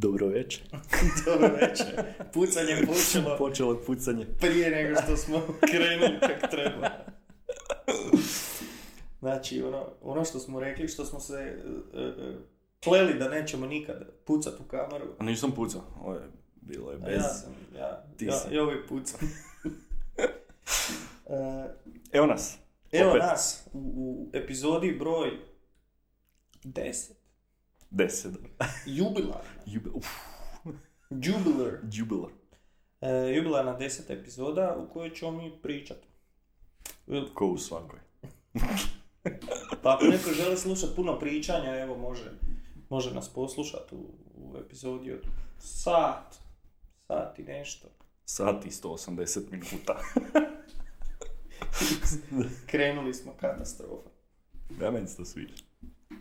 Dobro večer. Dobro večer. Pucanje je počelo Počelo je pucanje. prije nego što smo krenuli kak treba. Znači, ono, ono što smo rekli, što smo se uh, uh, kleli da nećemo nikad pucat u kameru. A nisam pucao. Ovo je bilo je bez... ja sam, ja, Ti ja, ja uvijek pucam. Uh, Evo nas. evo Opet. nas u, u epizodi broj 10. Deset. Uf. Jubilar. Jubilar. E, jubilarna 10 epizoda u kojoj ćemo mi pričat. Ko u svakoj. Pa ako neko želi slušati puno pričanja, evo može, može nas poslušati u, u epizodi od sat, sat i nešto. Sat i 180 minuta. Krenuli smo katastrofa. Ja meni se to sviđa.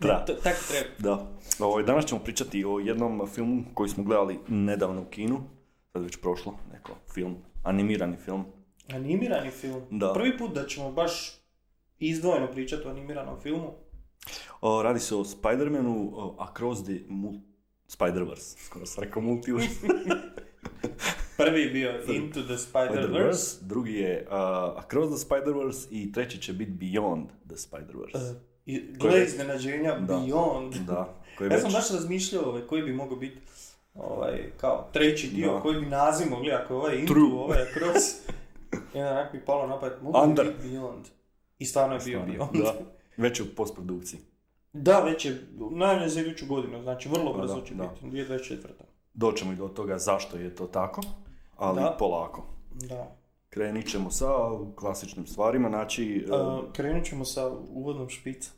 To- Tako treba. Da. Ovaj, danas ćemo pričati o jednom filmu koji smo gledali nedavno u kinu. Sad je već prošlo neko film. Animirani film. Animirani film. Da. Prvi put da ćemo baš izdvojeno pričati o animiranom filmu. O, radi se o Spider-Manu o, Across the Mul- Spider-Verse. Skoro sam rekao multiverse. Prvi je bio Into the Spider-Verse. Drugi je uh, Across the Spider-Verse i treći će biti Beyond the Spider-Verse. Uh, i gle iznenađenja Da. Beyond. Da. Koji Ja sam baš razmišljao ovaj, koji bi mogao biti ovaj, kao treći dio, Da. koji bi naziv mogli, ako je ovaj Into, True. ovaj Across. I onda bi palo napad, mogu Under. biti Beyond. I stvarno je bio Beyond. Da. Već je u postprodukciji. Da, već je, najmanje za iduću godinu, znači vrlo brzo da, će da. biti, 2024. Doćemo i do toga zašto je to tako, ali Da. polako. Da. Krenit ćemo sa klasičnim stvarima, znači... Uh, krenut ćemo sa uvodnom špicom.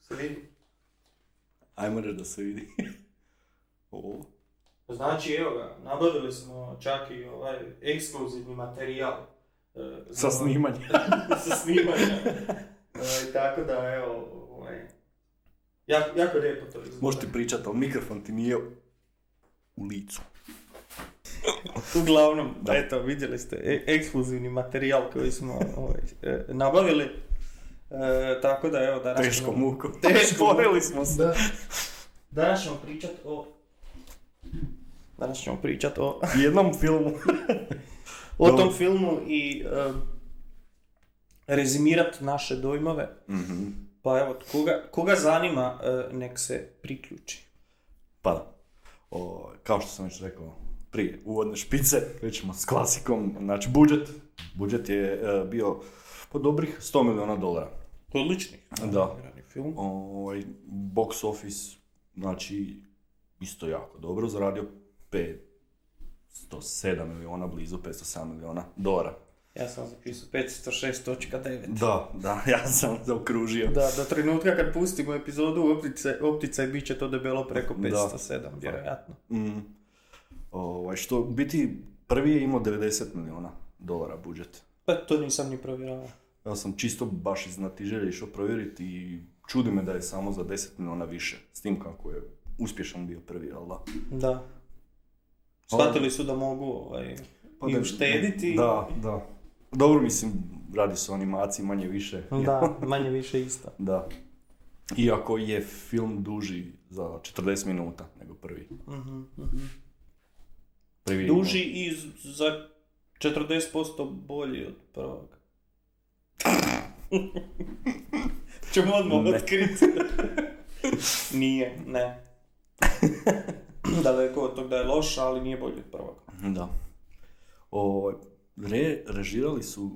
Se vidi? Ajmo reći da se vidi. o, Znači, evo ga, nabavili smo čak i ovaj ekskluzivni materijal. E, sa snimanjem. sa snimanja. E, tako da, evo, ovaj, jako, jako lijepo to izgleda. Možete pričati, ali mikrofon ti nije u licu. Uglavnom, Da. eto, vidjeli ste, e- ekskluzivni materijal koji smo ovaj, e, nabavili. E, tako da, evo, danas Teško ćemo- muku. Teško Borili smo se. Da. Danas ćemo pričat o... Danas ćemo pričat o, Jednom filmu. O tom filmu i e, rezimirat naše dojmove. Mhm. Pa evo, koga, koga zanima, e, nek se priključi. Pa da. O, kao što sam već rekao prije, uvodne špice, krećemo s klasikom, znači budžet. Budžet je e, bio po dobrih 100 milijuna dolara. Odlični. Da. film. Ovaj, box office, znači, isto jako dobro, zaradio 507 milijuna, blizu 507 milijuna dolara. Ja sam zapisao 506.9. Da, da, ja sam zaokružio. Da, do trenutka kad pustimo epizodu u optice, opticaj bit će to debelo preko Da. 507, vjerojatno. Mm. Ovaj, što biti prvi je imao 90 milijuna dolara budžet. Pa to nisam ni provjeravao. Ja sam čisto baš iz natiželje išao provjeriti i čudi me da je samo za 10 milijuna više. S tim kako je uspješan bio prvi, ali da. Da. Shvatili su da mogu ovaj, Pa i uštediti. Da, da. Dobro, mislim, radi se o animaciji manje više. Da, manje više isto. da. Iako je film duži za 40 minuta nego prvi. Prvi je Duži i za 40% bolji od prvog. Ćemo odmah otkriti. nije, ne. Daleko od tog da je loš, ali nije bolji od prvog. Da. O, re, režirali su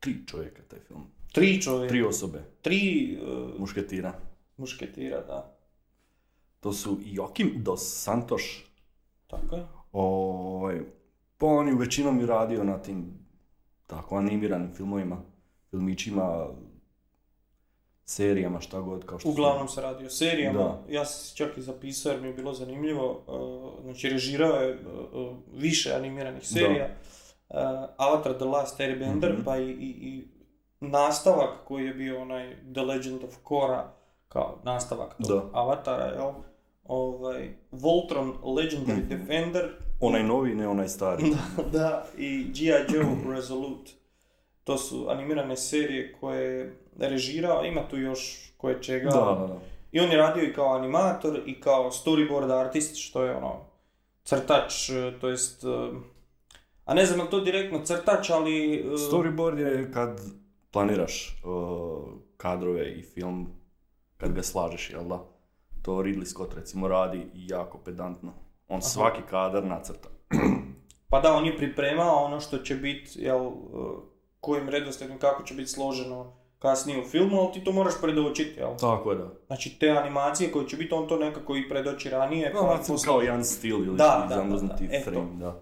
tri čovjeka taj film. Tri čovjeka, Tri osobe. tri uh, Mušketira. mušketira, da. To su Joakim dos Santos. Tako je. Ovaj, pa on je većinom i radio na tim tako animiranim filmovima, filmićima, serijama, šta god, kao što Uglavnom se radi o serijama, Da. ja sam si čak i zapisao jer mi je bilo zanimljivo, uh, znači režirao je uh, uh, više animiranih serija, Uh, Avatar The Last Airbender, Mhm. pa i, i, i nastavak koji je bio onaj The Legend of Korra, kao nastavak tog Da. Avatara, jel? Ovaj, Voltron Legendary Mhm. Defender Onaj novi, ne onaj stari. da, i G.I. Joe Resolute. To su animirane serije koje je režirao, ima tu još koje čega. Da, da, da. I on je radio i kao animator i kao storyboard artist, što je ono, crtač, to jest, e, a ne znam to direktno crtač, ali... e, Storyboard je kad planiraš uh, kadrove i film, kad ga slažeš, jel da? To Ridley Scott recimo radi jako pedantno. On svaki kadar nacrta. Pa da, on je pripremao ono što će biti, jel, kojim redoslijedom, kako će biti složeno kasnije u filmu, ali ti to moraš predočiti, jel? Tako je da. Znači, te animacije koje će biti, on to nekako i predoči ranije. No, pa recimo kao jedan stil ili Da, da, da, zamrznuti da, to. frame, da.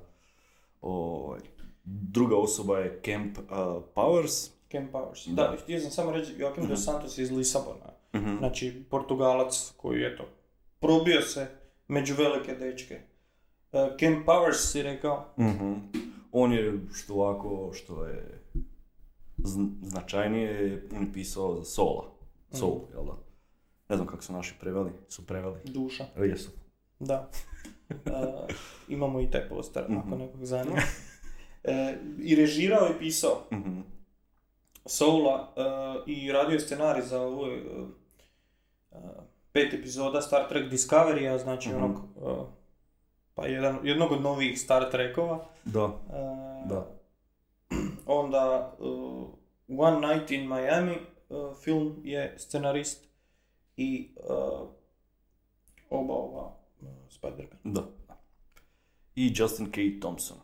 Ovaj, druga osoba je Camp uh, Powers. Camp Powers. Da. Da, htio sam samo reći, Joaquim dos Santos je iz Lisabona. Mhm. Znači, Portugalac koji, eto, probio se među velike dečke. Uh, Camp Powers si rekao, Mhm. On je što ovako, što je zn- značajnije, on je pisao za Sola. Soul, Mhm. jel da? Ne znam kako su naši preveli. Su preveli? duša. E, Jesu. Da. Uh, imamo i taj poster, ako Mhm. nekog zanima. E, I režirao i pisao Mhm. Soula e, i radio je scenarij za ovo e, pet epizoda Star Trek Discovery, znači Mhm. onog, pa jedan, jednog od novih Star Trekova. Da, da. Onda uh, One Night in Miami uh, film je scenarist i uh, oba ova uh, Spider-Man Da. I Justin K. Thompson.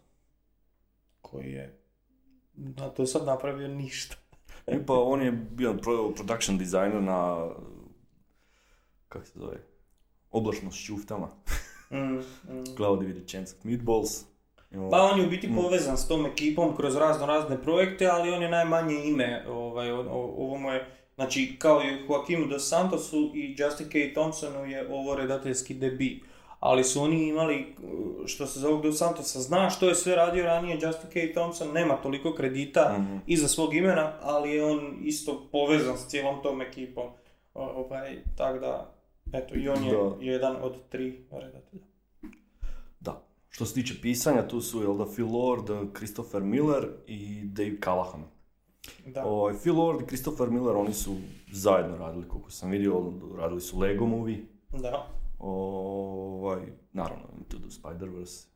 koji je na to je sad napravio ništa. I pa on je bio pro- production designer na, kako se zove, oblačnost šuftama. Mm, mm. Claudio Meatballs. Pa on je u biti Mm. povezan s tom ekipom kroz razno razne projekte, ali on je najmanje ime, ovaj, ovo mu je, znači kao i Joaquimu dos Santosu i Justin K. Thompsonu je ovo redateljski debi. Ali su oni imali, što se za ovog dos Santosa zna, što je sve radio ranije Justin K. Thompson, nema toliko kredita Mhm. iza svog imena, ali je on isto povezan s cijelom tom ekipom. Ovaj, tako da, eto, i on je Da. jedan od tri redatelja. Da. Što se tiče pisanja, tu su jel da, Phil Lord, Christopher Miller i Dave Callahan. Da. Ovaj, Phil Lord i Christopher Miller, oni su zajedno radili, koliko sam vidio, radili su Lego Movie, Da. ovaj, naravno Into the Spider-Verse.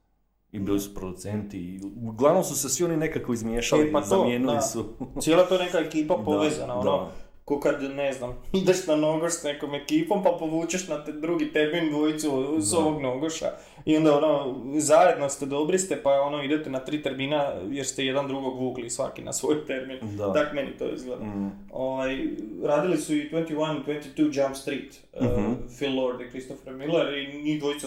I bili su producenti i uglavnom su se svi oni nekako izmiješali, E, pa to, zamijenili da. su. Cijela to neka ekipa Da, povezana, ono, da. Ko kad, ne znam, ideš na nogoš s nekom ekipom pa povučeš na te drugi termin dvojicu s ovog nogoša i onda ono, zajedno ste dobri ste pa ono idete na tri termina jer ste jedan drugog vukli svaki na svoj termin. Da. Tak meni to izgleda. Mm, Ovaj, radili su i 21 i 22 Jump Street, uh, Mhm. Phil Lord i Christopher Miller i njih dvojica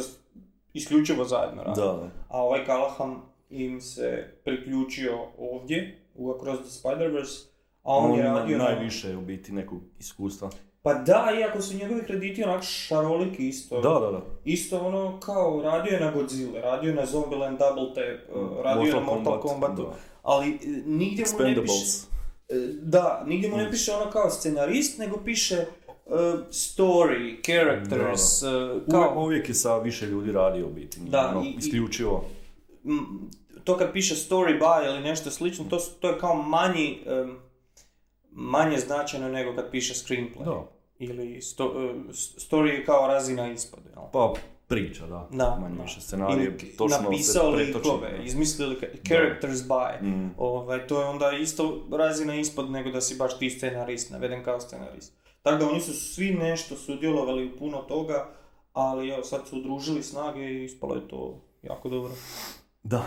isključivo zajedno rade. da, A ovaj Callahan im se priključio ovdje, u Across the Spider-Verse, a on, on je radio na- najviše u biti nekog iskustva. Pa da, iako su njegovi krediti onak šaroliki isto. Da, da, da. Isto ono kao radio je na Godzilla, radio je na Zombieland Double Tap, uh, radio je na Mortal Kombatu, da. ali e, nigdje mu ne piše... E, Da, nigdje mu ne piše ono kao scenarist, nego piše e, story, characters, e, Kao... kao... Uvijek je sa više ljudi radio u biti, Da, ono, i- i- isključivo. m, to kad piše story by ili nešto slično, to, to je kao manji, em, manje značajno nego kad piše screenplay. Da. Ili sto, e, story je kao razina ispod, jel? Pa priča, da. Da, Manje da. više scenarije, točno napisao likove, izmislili characters by. Mm. Ovaj, to je onda isto razina ispod nego da si baš ti scenarist, naveden kao scenarist. Tako da oni su svi nešto sudjelovali u puno toga, ali evo sad su udružili snage i ispalo je to jako dobro. Da.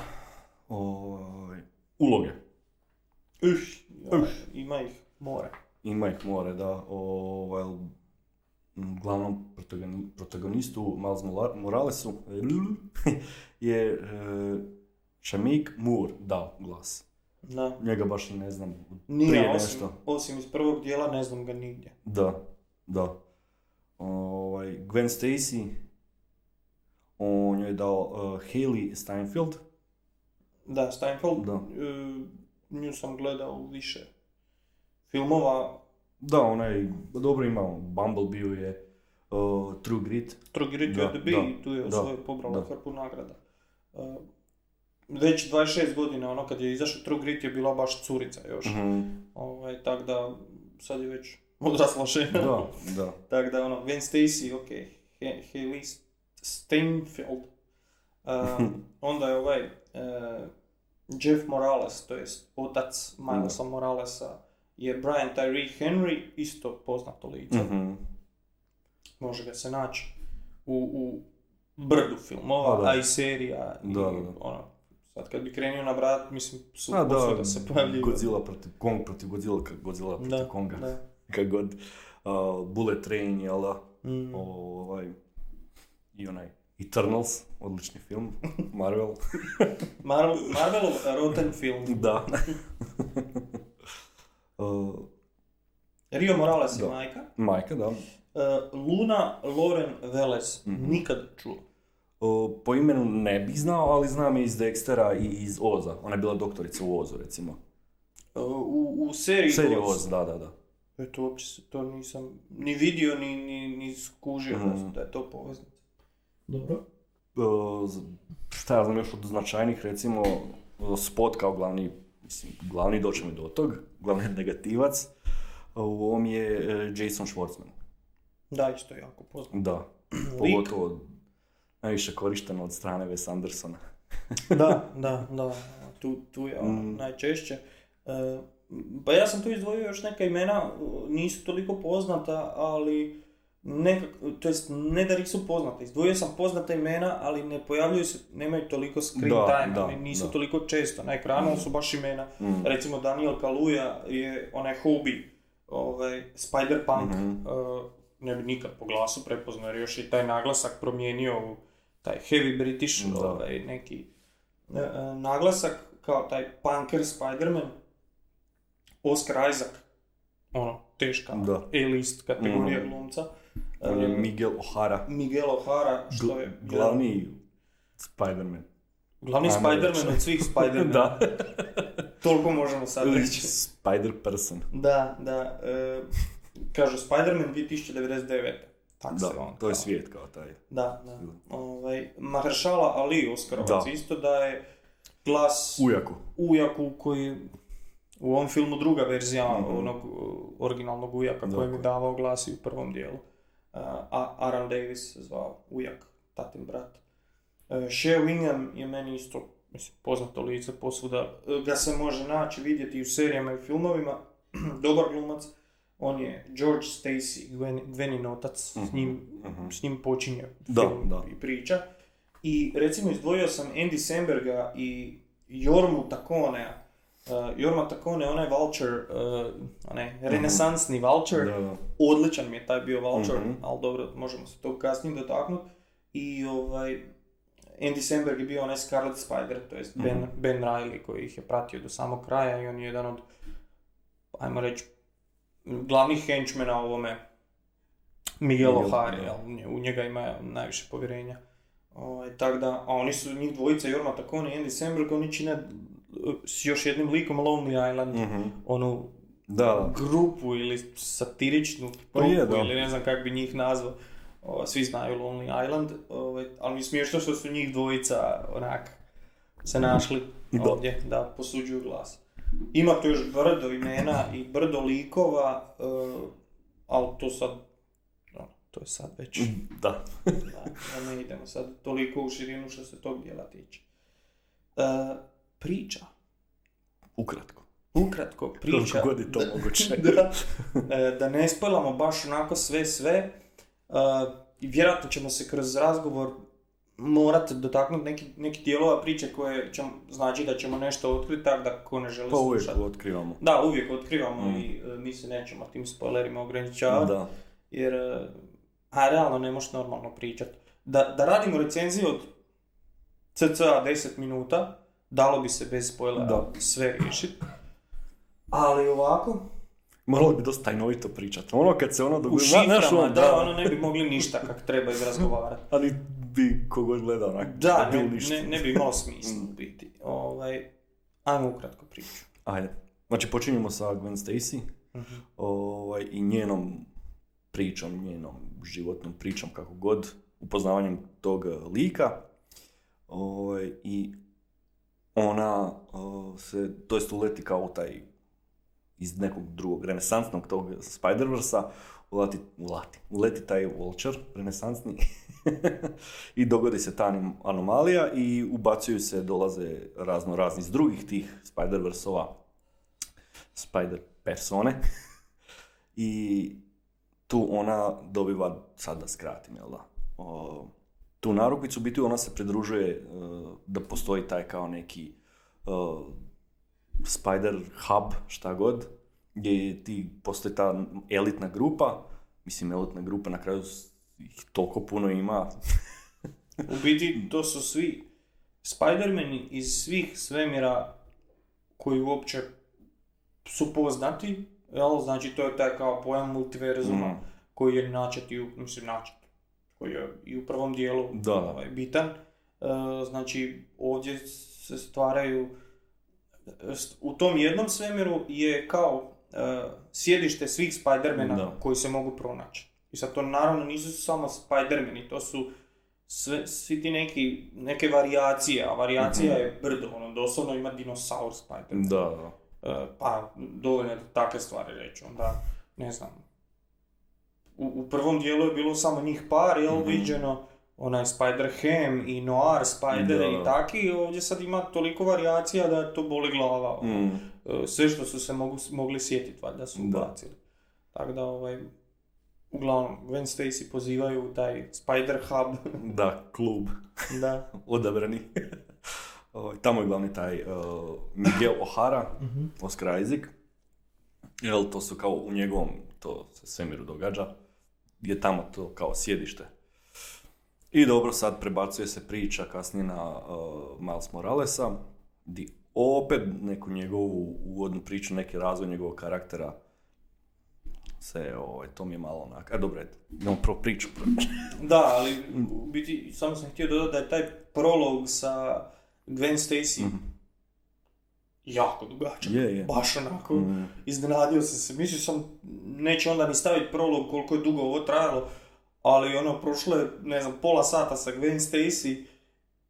Ovaj, uloge. Uš, ja, ima ih more. Ima ih more, da. Ovaj, glavnom protagoni- protagonistu Miles Moralesu je e, Shamik Moore dao glas. Da. Njega baš i ne znam Nije, prije osim, nešto. osim iz prvog dijela ne znam ga nigdje. Da, da. Ovaj, Gwen Stacy, on joj je dao uh, Haley Steinfeld. Da, Steinfeld, Da. e, nju sam gledao više filmova, Da, ona je dobro imao. Bumblebee je uh, True Grit. True Grit the da, Bee, tu je osvojio, pobrala hrpu nagrada. uh, već 26 godina, ono kad je izašao True Grit je bila baš curica još. Mhm. Ovaj, tako da, sad je već odrasla žena. Da, da. Tako da, ono, Gwen Stacy, ok, He- Haley Steinfeld. Uh, onda je ovaj uh, Jeff Morales, to jest otac Milesa Moralesa, je Brian Tyree Henry, isto poznato lice. Mhm. Može ga se naći u, u brdu filmova, A, da. a i serija. i, Da, da, da. Ono, sad kad bi krenuo na brat, mislim, su A, posvuda da, se pojavljivo. Godzilla protiv Kong protiv Godzilla, Godzilla protiv Da, Konga. da. Kak god. Uh, Bullet Train, jel da? Mm. Ovaj, I onaj Eternals, odlični film, Marvel. Marvel, Marvelov Rotten film. da. Uh, Rio Morales je Da. majka. majka, da. Uh, Luna Lauren Velez, Mhm. nikad čuo. Uh, po imenu ne bih znao, ali znam je iz Dextera i iz Oza. Ona je bila doktorica u Ozu, recimo. Uh, u, u seriji Serija Oz. Oz, da, da, da. Eto, uopće se to nisam ni vidio, ni, ni, ni skužio Mhm. da je to poveznica. Dobro. Uh, šta ja znam još od značajnih, recimo, Spot kao glavni, mislim, glavni doćemo do tog, glavni negativac, u ovom je uh, Jason Schwartzman. Da, isto je jako poznat. Da, Lik. pogotovo najviše korišteno od strane Wes Andersona. da, da, da, tu, tu je ono Mm. najčešće. E, pa ja sam tu izdvojio još neka imena, nisu toliko poznata, ali nekak, to jest ne da nisu poznata, izdvojio sam poznata imena, ali ne pojavljuju se, nemaju toliko screen Da, time, da, nisu da. toliko često na ekranu, ali su baš imena. Mm. Recimo Daniel Kaluuya je onaj Hobie, ovaj, Spider-Punk, Mhm. e, ne bi nikad po glasu prepoznao jer još i taj naglasak promijenio u taj heavy British, Da. ovaj, neki e, naglasak kao taj punker Spider-Man, Oscar Isaac, ono, teška Da. A-list kategorija Mhm. glumca. On je E, Miguel O'Hara, Miguel O'Hara, što gl- je glavni Spider-Man. glavni Spider-Man od svih Spider-mana. da. Toliko možemo sad reći. Spider person. Da, da. E, kažu Spider-Man 2099. Tak Da, se on to je svijet kao taj. Da, da. Ovaj, Mahershala Ali, Oskarovac, Da. isto daje glas Ujaku. Ujaku koji u ovom filmu druga verzija Mhm. onog originalnog Ujaka Da. kojem je davao glas i u prvom dijelu. Uh, a Aaron Davis se zvao Ujak, tatin brat. Uh, Shea Wingham je meni isto mislim, poznato lice posvuda. Uh, ga se može naći, vidjeti i u serijama i filmovima. Dobar glumac. On je George Stacy, Gwen, Gwenin otac, s, njim, mhm. s njim počinje Da, film da. i priča. I recimo izdvojio sam Andy Samberga i Jormu Takonea. Uh, Jorma Takone, onaj Vulture, uh, onaj renesansni Vulture, Da, da. odličan mi je taj bio Vulture, Mhm. ali dobro, možemo se to kasnije dotaknuti. I ovaj, Andy Samberg je bio onaj Scarlet Spider, to jest ben, Mhm. ben Riley koji ih je pratio do samog kraja i on je jedan od, ajmo reći, glavnih henchmena u ovome Miguel O'Hare, u nje- u njega ima najviše povjerenja. Ovaj, tak da, a oni su njih dvojica, Jorma Takone i Andy Samberg, oni čine s još jednim likom Lonely Island, Mhm. onu Da, grupu ili satiričnu Pa trupu je, da. ili ne znam kako bi njih nazvao. O, svi znaju Lonely Island, ovaj, ali mi je smiješno što su njih dvojica onak se našli Da. ovdje da posuđuju glas. Ima tu još brdo imena i brdo likova, uh, ali to sad, ono, to je sad već, da. da, da ne idemo sad toliko u širinu što se tog dijela tiče. Uh, priča. Ukratko. Ukratko, priča. Koliko god je to moguće. da, e, da ne spojlamo baš onako sve sve. I vjerojatno ćemo se kroz razgovor morati dotaknuti neki, neki dijelova priče koje će, znači da ćemo nešto otkriti, tako da ko ne želi Pa uvijek slušati. otkrivamo. Da, uvijek otkrivamo Mm. i e, mi se nećemo tim spoilerima ograničavati, Da. jer e, a realno ne možeš normalno pričati. Da, da radimo recenziju od cca 10 minuta, dalo bi se bez spoilera Da. sve riješiti. Ali ovako, Moralo bi dosta tajnovito pričati. Ono kad se ono u dogodi... šiframa, znaš, ono, da, ono ne bi mogli ništa kak treba izrazgovarati. Ali bi kogod gleda onak. Da, ne, ništa. ne, ne bi imalo smisla u biti. Ovaj, ajmo ukratko priču. Ajde. Znači počinjemo sa Gwen Stacy Mhm. ovaj, i njenom pričom, njenom životnom pričom kako god, upoznavanjem tog lika. Ovaj, I ona o, se, to jest uleti kao taj iz nekog drugog renesansnog tog Spider-Versa, uleti, ulati, uleti taj Vulture, renesansni, i dogodi se ta anomalija i ubacuju se, dolaze razno razni iz drugih tih Spider-Versova, Spider persone, i tu ona dobiva, sad da skratim, jel da, o, tu narukvicu, biti ona se pridružuje e, da postoji taj kao neki e, spider hub, šta god, gdje ti postoji ta elitna grupa, mislim elitna grupa na kraju ih toliko puno ima, U biti, to su svi Spider-mani iz svih svemira koji uopće su poznati, jel? Znači, to je taj kao pojam multiverzuma Mhm. koji je načet i mislim, načet, koji je i u prvom dijelu Da. ovaj, bitan. E, znači, ovdje se stvaraju, u tom jednom svemiru je kao e, sjedište svih Spider-mana Da. koji se mogu pronaći. I sad to naravno nisu samo Spider-mani, to su sve, svi ti neki, neke varijacije, a varijacija Mhm. je brdo, ono, doslovno ima dinosaur Spider-Man. da, da. E, pa, dovoljno je takve stvari reći, onda, ne znam, u, u prvom dijelu je bilo samo njih par, jel, Mhm. viđeno, onaj Spider-Ham i Noir Spider Da. i taki, ovdje sad ima toliko varijacija da to boli glava. Mm, Sve što su se mogu, mogli sjetiti, valjda su ubacili. Tako da, ovaj, uglavnom, Gwen Stacy pozivaju taj Spider Hub. da, klub. da. odabrani. Ovaj, Tamo je glavni taj uh, Miguel O'Hara, Oscar Isaac. Jel, to su kao u njegovom, to se svemiru događa, je tamo to kao sjedište. I dobro, sad prebacuje se priča kasnije na uh, Miles Moralesa, di opet neku njegovu uvodnu priču, neki razvoj njegovog karaktera se, ovaj, to mi je malo onak, a dobro, idemo prvo priču. Da, ali u biti samo sam htio dodati da je taj prolog sa Gwen Stacy jako dugačak. Je, je. Baš onako, Mm. iznenadio sam se. Mislio sam, neće onda ni staviti prolog koliko je dugo ovo trajalo, ali ono, prošlo je, ne znam, pola sata sa Gwen Stacy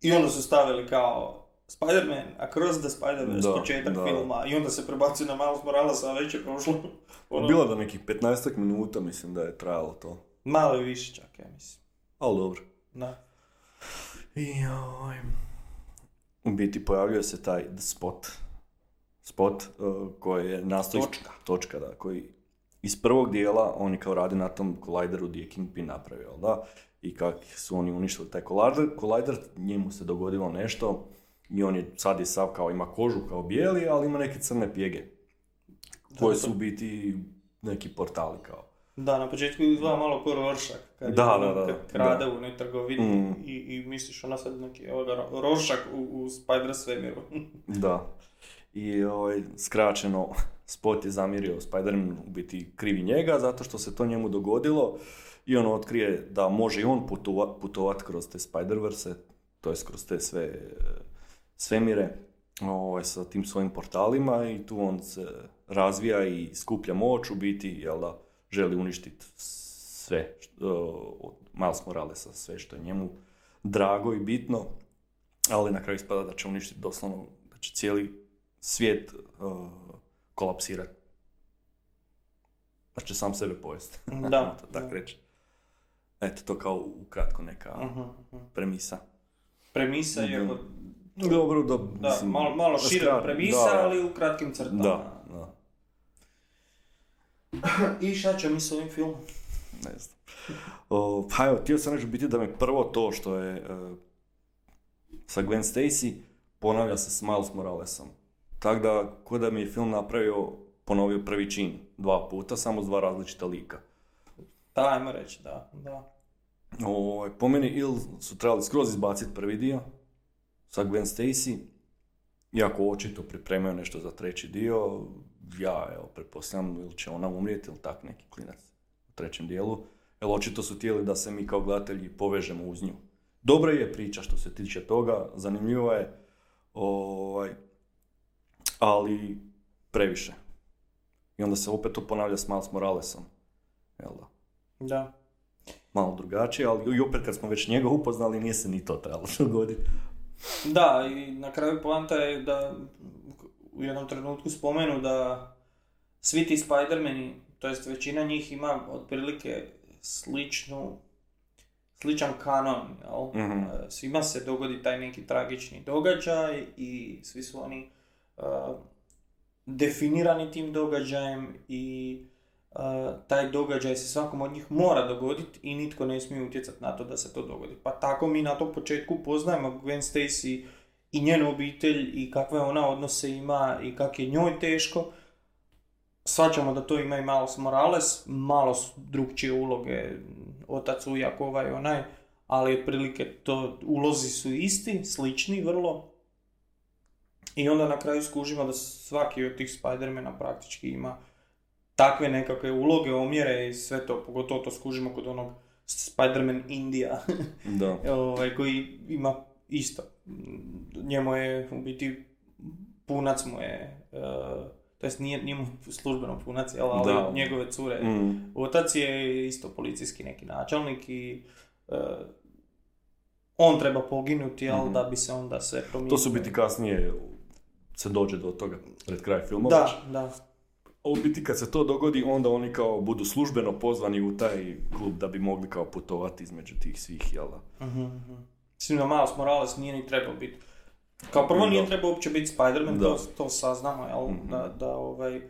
i onda su stavili kao Spider-Man, Across the Spider-Verse, početak da. filma, i onda se prebacio na Miles Moralesa, a već je prošlo. ono, Bilo da nekih 15 minuta mislim da je trajalo to. Malo je više čak, ja mislim. Ali dobro. Da. I ovaj... U biti pojavljuje se taj The Spot. Spot uh, koji je nastoji... Točka. Točka, da. Koji iz prvog dijela oni kao radi na tom kolideru gdje je Kingpin napravio, da? I kak su oni uništili taj kolider, kolider, njemu se dogodilo nešto i on je sad je sav kao ima kožu kao bijeli, ali ima neke crne pjege. Koje su u biti neki portali kao. Da, na početku izgleda malo ko Rorschach, kad, Da, je- da, da, kad krade da. u onoj trgovini Mm. i, i misliš ona sad neki evo u, u Spider svemiru. Da. I ovaj, skraćeno, Spot je zamirio Spider-Man u biti krivi njega zato što se to njemu dogodilo. I on otkrije da može i on putova, putovat kroz te Spider-Verse, to jest kroz te sve e, svemire ovaj, sa tim svojim portalima. I tu on se razvija i skuplja moć u biti, jel da, želi uništiti sve što, od Miles Moralesa, sve što je njemu drago i bitno, ali na kraju ispada da će uništiti doslovno, da će cijeli svijet uh, kolapsirati. Da će sam sebe pojesti. Da, to tako reći. Eto, to kao ukratko neka Mhm, mhm. premisa. Premisa je, Mhm. od- Dobro, da, da, mislim, malo, malo šira skrat- premisa, da, ali u kratkim crtama. Da, da, I šta ćemo mi s ovim filmom? ne znam. O, pa evo, htio sam reći biti da mi prvo to što je e, sa Gwen Stacy ponavlja se s Miles Moralesom. Tako da, ko da mi je film napravio, ponovio prvi čin dva puta, samo s dva različita lika. Da, ajmo reći, da, da. Ovaj, po meni ili su trebali skroz izbaciti prvi dio sa Gwen Stacy, iako očito pripremaju nešto za treći dio, ja evo, pretpostavljam ili će ona umrijeti ili tak neki klinac u trećem dijelu, jer očito su htjeli da se mi kao gledatelji povežemo uz nju. Dobra je priča što se tiče toga, zanimljiva je, ovaj, ali previše. I onda se opet to ponavlja s Miles Moralesom. Jel da? Da. malo drugačije, ali i opet kad smo već njega upoznali nije se ni to trebalo dogoditi. Da, i na kraju poanta je da u jednom trenutku spomenu da svi ti Spider-mani, to jest većina njih ima otprilike sličnu sličan kanon, jel? Mhm. E, Svima se dogodi taj neki tragični događaj i svi su oni definirani tim događajem i e, taj događaj se svakom od njih mora dogoditi i nitko ne smije utjecati na to da se to dogodi. Pa tako mi na tom početku poznajemo Gwen Stacy i njenu obitelj i kakve ona odnose ima i kak je njoj teško. Svaćamo da to ima i Miles Morales, malo su drugčije uloge, otac ujak ovaj onaj, ali otprilike to ulozi su isti, slični vrlo. I onda na kraju skužimo da svaki od tih Spidermana praktički ima takve nekakve uloge, omjere i sve to, pogotovo to skužimo kod onog Spider-Man India, Da. ovaj, koji ima isto. Njemu je u biti punac mu je, uh, to jest nije, nije mu službeno punac, jel, ali Da. njegove cure. Mm. Otac je isto policijski neki načelnik i uh, on treba poginuti, jel, Mhm. da bi se onda sve promijenilo. To su biti kasnije se dođe do toga pred kraj filma. Da, već. da. A u biti kad se to dogodi, onda oni kao budu službeno pozvani u taj klub da bi mogli kao putovati između tih svih, jel da? Mhm, mhm. Mislim da Miles Morales nije ni trebao biti. Kao prvo nije trebao uopće biti Spider-Man, Da. to, to saznamo, jel? Mhm. Da, da, ovaj...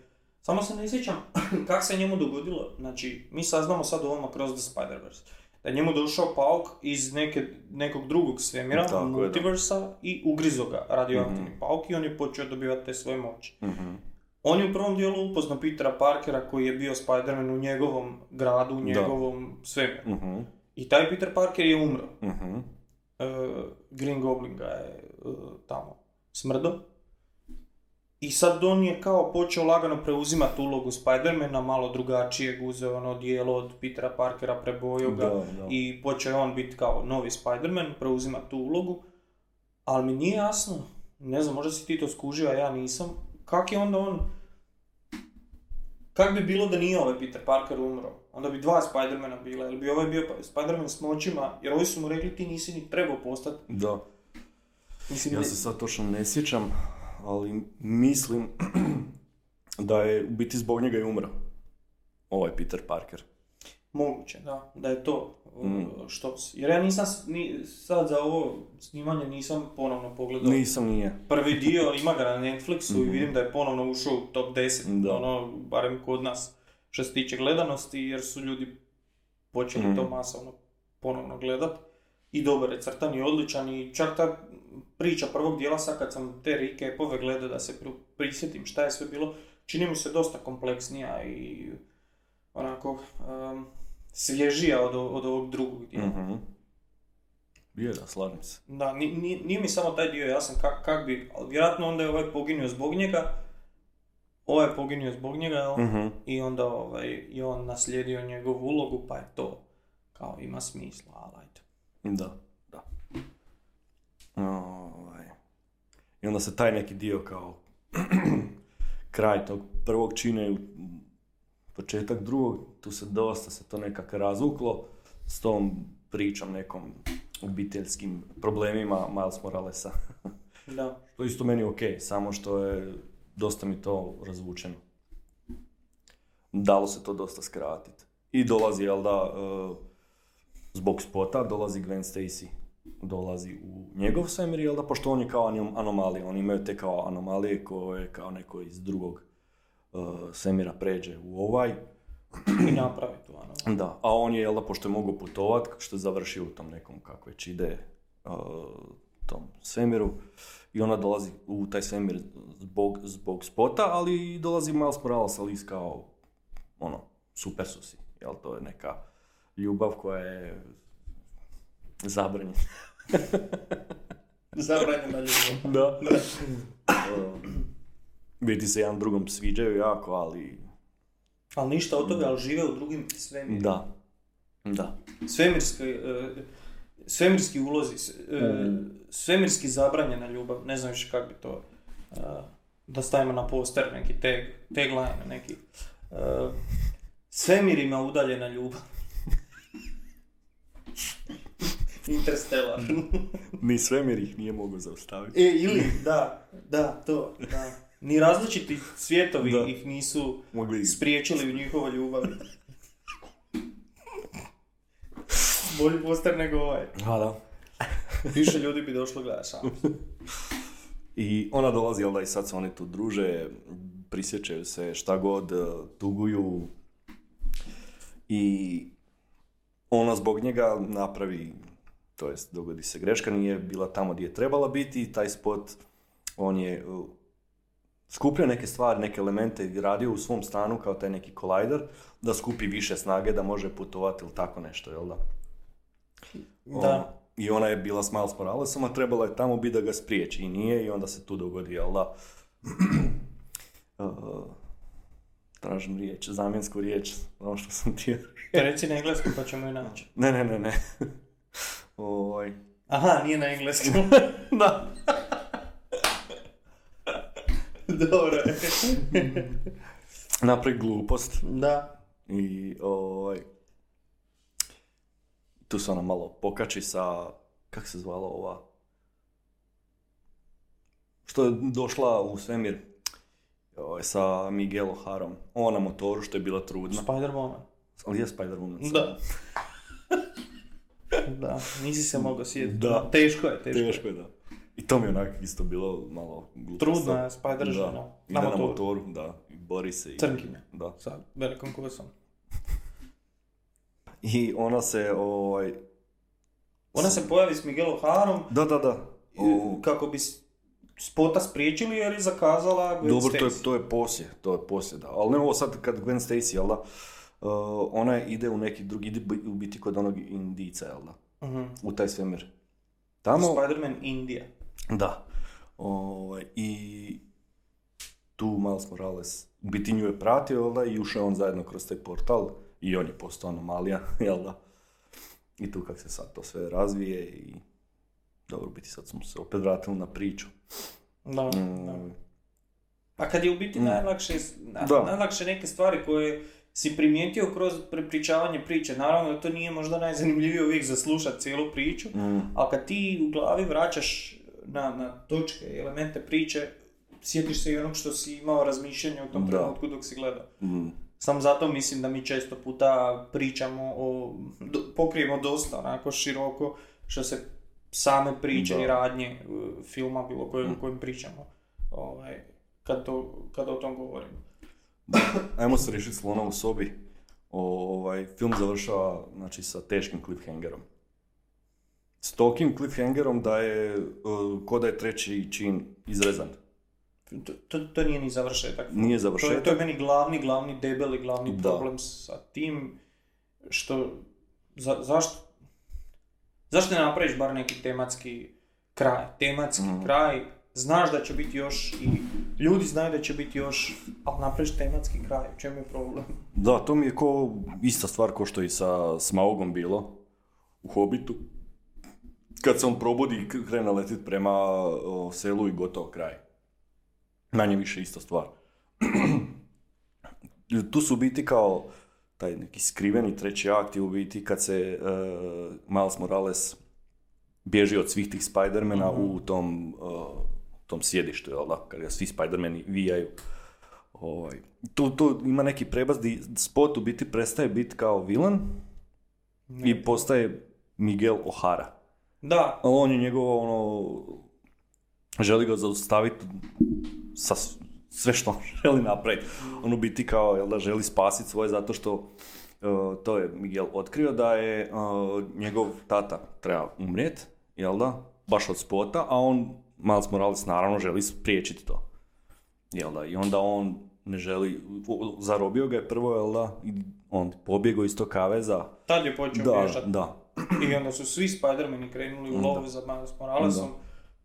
Samo se ne sjećam kak se njemu dogodilo. Znači, mi saznamo sad u ovom Across the Spider-Verse. Da je njemu došao pauk iz neke, nekog drugog svemira, Tako da. multiversa, i ugrizo ga radioaktivni Mhm. pauk i on je počeo dobivati te svoje moći. Mhm. On je u prvom dijelu upoznao Petera Parkera koji je bio Spider-Man u njegovom gradu, u Da. njegovom svemiru. Mhm. I taj Peter Parker je umro. E, Green Goblin ga je e, tamo smrdo. I sad on je kao počeo lagano preuzimati ulogu Spidermana, malo drugačijeg, uzeo ono dijelo od Petera Parkera, prebojio ga Da, da. i počeo je on biti kao novi Spider-Man, preuzimati tu ulogu. Ali mi nije jasno, ne znam, možda si ti to skužio, a ja nisam, kak je onda on, kak bi bilo da nije ovaj Peter Parker umro? Onda bi dva Spidermana bila, ili bi ovaj bio pa- Spiderman s moćima, jer ovi su mu rekli ti nisi ni trebao postati. Da. Mislim, Ja se sad točno ne sjećam, ali mislim da je u biti zbog njega i umro. Ovaj Peter Parker. Moguće, da, da je to uh, Mm. što si. Jer ja nisam ni, sad za ovo snimanje nisam ponovno pogledao. Nisam nije. Prvi dio ima ga na Netflixu i Mhm. vidim da je ponovno ušao u top 10, Da. ono, barem kod nas što se tiče gledanosti, jer su ljudi počeli Mhm. to masovno ponovno gledat. I dobar je crtan i odličan i čak ta priča prvog dijela sad kad sam te recapove gledao da se pr- prisjetim šta je sve bilo, čini mi se dosta kompleksnija i onako um, svježija od, od ovog drugog dijela. Mhm. Je da, slažem se. Da, ni- ni- nije mi samo taj dio jasan kak, kak bi, ali vjerojatno onda je ovaj poginio zbog njega, ovaj je poginio zbog njega? Mhm. i onda ovaj, i on naslijedio njegovu ulogu, pa je to kao ima smisla, ali ajde. Da, da. Ovaj. I onda se taj neki dio kao kraj tog prvog čine u početak drugog, tu se dosta se to nekak razvuklo s tom pričom nekom obiteljskim problemima Miles Moralesa. Da. To je isto meni ok, samo što je dosta mi to razvučeno. Dalo se to dosta skratiti. I dolazi, jel da, e, zbog spota, dolazi Gwen Stacy. Dolazi u njegov svemir, jel da, pošto on je kao anom- anomalija. Oni imaju te kao anomalije koje kao neko iz drugog e, svemira pređe u ovaj. I napravi tu, ano. Da, a on je, jel da, pošto je mogao putovat, što je završio u tom nekom, kako već ide, uh, tom svemiru, i ona dolazi u taj svemir zbog, zbog spota, ali dolazi Miles Morales, ali kao, ono, super su si, jel, to je neka ljubav koja je zabranjena. Zabranjena ljubav. Da. Biti se jedan drugom sviđaju jako, ali Ali ništa od toga, ali žive u drugim svemirima. da, da. Svemirski, e, svemirski ulozi, s- e, svemirski zabranjena ljubav, ne znam više kako bi to e, da stavimo na poster neki tag, tagline neki. Svemirima udaljena ljubav. Interstellar. Ni svemir ih nije mogao zaustaviti. e, ili, da, da, to, da. Ni različiti svijetovi Da. ih nisu Mogli spriječili u njihovoj ljubavi. Bolji poster nego ovaj. A, da. Više ljudi bi došlo gledati sam. I ona dolazi, jel da, i sad se oni tu druže, prisjećaju se šta god, e, tuguju. I ona zbog njega napravi, to jest dogodi se greška, nije bila tamo gdje je trebala biti i taj spot, on je uh, skupljao neke stvari, neke elemente i radio u svom stanu kao taj neki kolajder, da skupi više snage, da može putovati ili tako nešto, jel da? Da. I ona je bila s Miles Moralesom, a trebala je tamo biti da ga spriječi i nije i onda se tu dogodi, jel da? Uh, tražim riječ, zamjensku riječ, ono što sam ti... To reci na engleskom pa ćemo ju naći. ne, ne, ne, ne. Oj. Aha, nije na engleskom. Da. Dobro. Napravi glupost Da. i ovaj... Tu se ona malo pokači sa... Kak se zvala ova? Što je došla u svemir ovaj, sa Miguel O'Harom. Ona na motoru što je bila trudna. Spider-Woman. Ali je Spider-Woman. Da. da, nisi se mogao sjetiti. Da. Teško je, teško, Teško je, da. I to mi je onak isto bilo malo glupo. Trudna je Spider Da. žena. Ide Na na motoru. motoru, da. I bori se. I, Crnkinja. Da. Sa velikom kosom. I ona se, ovaj... Ona se pojavi s Miguel O'Harom Da, da, da. O, kako bi spota spriječili jer je zakazala Gwen Dobro, to je, Stacy. to je poslije, to je poslije, da. Ali ne ovo sad kad Gwen Stacy, jel da? Uh, ona ide u neki drugi, ide u biti kod onog indica, jel da? Mhm. U taj svemir. Tamo, Spider-Man India. da. Ovaj, I tu Miles Morales u biti nju je pratio, jel da? I ušao je on zajedno kroz taj portal i on je postao anomalija, jel da? I tu kak se sad to sve razvije i dobro, biti sad smo se opet vratili na priču. Da, da. Mm, A kad je u biti Mm. najlakše, na- Da. najlakše neke stvari koje si primijetio kroz prepričavanje priče, naravno da to nije možda najzanimljivije uvijek za slušat cijelu priču, mm, ali kad ti u glavi vraćaš na, na točke i elemente priče, sjetiš se i onog što si imao razmišljanje u tom trenutku dok si gledao. mm. Sam zato mislim da mi često puta pričamo o, do, pokrijemo dosta onako široko što se same priče Da. i radnje e, filma bilo kojem, o kojem pričamo. Ovaj, kad, to, kad o tom govorimo. Ajmo se riješiti slona u sobi. Ovaj, film završava znači, sa teškim cliffhangerom. S tolkim cliffhangerom da je, uh, ko da je treći čin izrezan. To, to, to nije ni završetak. Nije To je, završetak. to je meni glavni, glavni debeli, glavni Da. problem sa tim što, za, zašto, zašto ne napraviš bar neki tematski kraj, tematski Mhm. kraj, znaš da će biti još i ljudi znaju da će biti još, ali napraviš tematski kraj, u čemu je problem? Da, to mi je ko ista stvar ko što i sa Smaugom bilo u Hobbitu. Kad se on probudi i krene letit prema o, selu i gotovo kraj. Manje više ista stvar. tu su biti kao taj neki skriveni treći akt je u biti kad se e, Miles Morales bježi od svih tih Spidermana u tom, e, tom sjedištu, jel da, kad ga svi Spidermani vijaju. Ovaj, tu, tu ima neki prebaz di Spot u biti prestaje biti kao vilan i postaje Miguel O'Hara. Da, on je njegovo ono, želi ga zaustaviti sa sve što on želi napraviti. On u biti kao, jel da, želi spasiti svoje zato što uh, to je Miguel otkrio da je uh, njegov tata treba umrijet, jel da, baš od spota, a on, Miles Morales naravno želi spriječiti to. Jel da, i onda on ne želi, u- zarobio ga je prvo, jel da, i on pobjegao iz tog kaveza. tad je počeo Da, da, I onda su svi Spidermani krenuli u lovu za Miles Moralesom.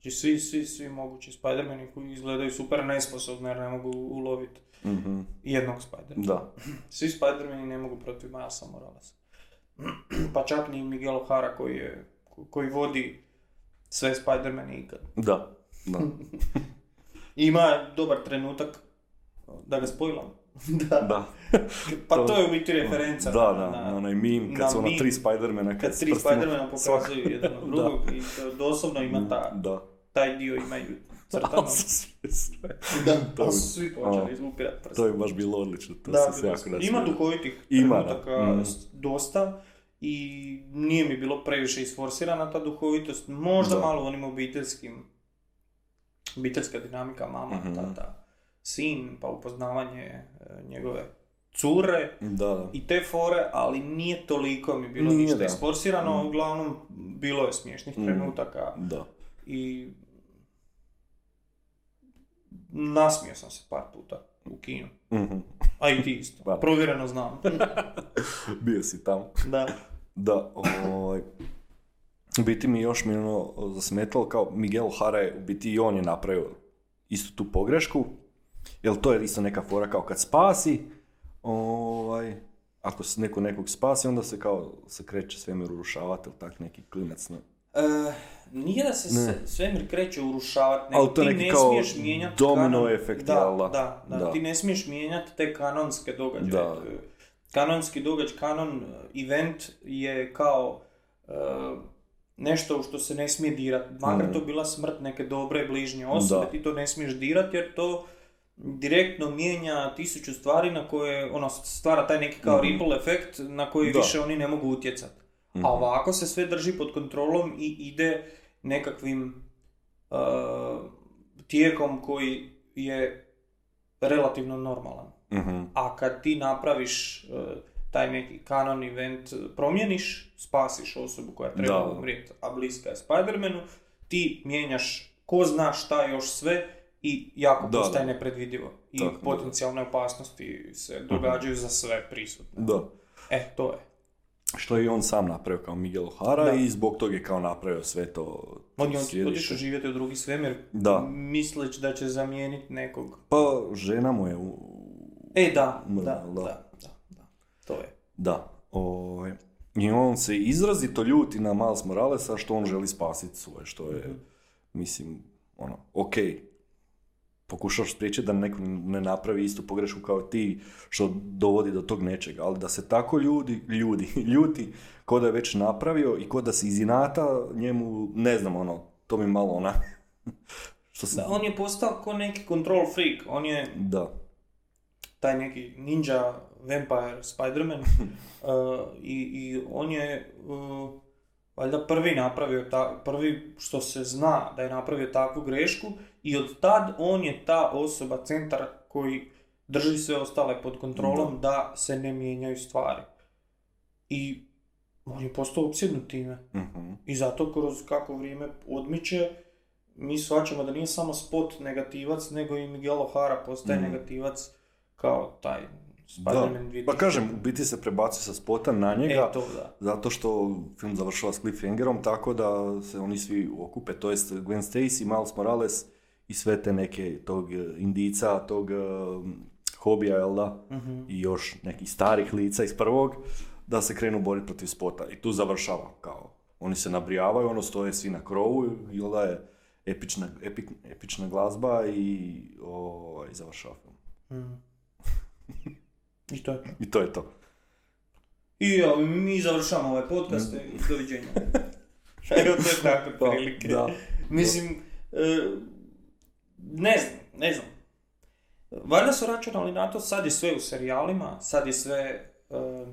Znači svi, svi, svi mogući Spidermani koji izgledaju super nesposobni jer ne mogu uloviti mhm, jednog Spidermana. da. Svi Spidermani ne mogu protiv Milesa Moralesa. pa čak ni Miguel O'Hara koji, je, koji vodi sve Spidermane ikad. Da, da. Ima dobar trenutak, da ga spojlam, da. Da. Pa To- to je u biti referenca. Da, na- da, na- onaj meme kad na su meme. tri Spidermana kad s tri. Spidermana pokazuju jedan od Da. drugog i to doslovno ima ta, Da. taj dio imaju crtano. Sve, sve. Da, To su svi počeli izlupirat prst. To je baš bilo odlično, to Da, se jako ima duhovitih Ima, da. s- dosta i nije mi bilo previše isforsirana ta duhovitost, možda Da. malo onim obiteljskim, obiteljska dinamika mama, Mhm. tata, sin, pa upoznavanje e, njegove cure Da, da. i te fore, ali nije toliko mi bilo Nije, ništa da. isforsirano, Mhm. uglavnom bilo je smiješnih Mhm. trenutaka Da. i nasmio sam se par puta u kinu. Mhm. A i ti isto. Da. Provjereno znam. Bio si tamo. da. Da, ovaj, u biti mi još mi ono zasmetalo kao Miguel O'Hara je, u biti i on je napravio istu tu pogrešku, jer to je isto neka fora kao kad spasi, ovaj, ako se neko nekog spasi, onda se kao se kreće svemir urušavati ili tak neki klinac. Ne? E, nije da se Ne. sve- svemir kreće urušavati, nego ti ne kao smiješ mijenjati domino kanon- efekt, da, jel da? da, da, ti ne smiješ mijenjati te kanonske događaje. Da. Kanonski događaj, kanon e, event je kao e, nešto što se ne smije dirati. Makar Mm. to bila smrt neke dobre bližnje osobe, Da. ti to ne smiješ dirati jer to direktno mijenja tisuću stvari na koje, ono, stvara taj neki kao Mhm. ripple efekt na koji Da. više oni ne mogu utjecati. Mhm. A ovako se sve drži pod kontrolom i ide nekakvim uh, tijekom koji je relativno normalan. Mhm. A kad ti napraviš uh, taj neki kanon event, uh, promijeniš, spasiš osobu koja treba umrijeti, a bliska je Spider-Manu, ti mijenjaš ko zna šta još sve i jako Da, postaje da. nepredvidivo. I Tako, da. potencijalne opasnosti se događaju za sve prisutne. Da. E, to je. Što je i on sam napravio kao Miguel O'Hara Da. i zbog toga je kao napravio sve to. On je otišao živjeti u drugi svemir, Da. misleć da će zamijeniti nekog. Pa žena mu je u, E, da, Da, da, da. da, da, da, to je. Da, ovaj, i on se izrazito ljuti na Miles Moralesa što on želi spasiti svoje, što je, Mhm. mislim, ono, ok, pokušaš spriječiti da neko ne napravi istu pogrešku kao ti, što dovodi do tog nečega, ali da se tako ljudi, ljudi, ljuti, ko da je već napravio i ko da se iz inata njemu, ne znam, ono, to mi malo ona, što se, Da, on je postao ko neki control freak, on je da, taj neki ninja vampire Spider-Man uh, i, i on je uh, valjda prvi napravio, ta, prvi što se zna da je napravio takvu grešku i od tad on je ta osoba, centar koji drži sve ostale pod kontrolom da, se ne mijenjaju stvari. I on je postao opsjednut time. mhm, I zato kroz kako vrijeme odmiče, mi shvaćamo da nije samo spot negativac, nego i Miguel O'Hara postaje Mhm. negativac kao taj da, Spider-Man 2000. pa kažem, u biti se prebacuje sa spota na njega, E, to da. Zato što film završava s cliffhangerom tako da se oni svi okupe, to jest Gwen Stacy, Miles Morales i sve te neke tog eh, indica, tog eh, hobija, jel da, Mhm. i još nekih starih lica iz prvog, da se krenu boriti protiv spota. I tu završava kao, oni se nabrijavaju, ono stoje svi na krovu, jel da je epična, epik- epična glazba i ovaj, završava film. Mhm. I to je to. I to je to. I evo, mi završavamo ovaj podcast i doviđenja. Evo, to je tako, Pa, prilike. da. Mislim, e, ne znam, ne znam. Valjda su računali na to, sad je sve u serijalima, sad je sve, e,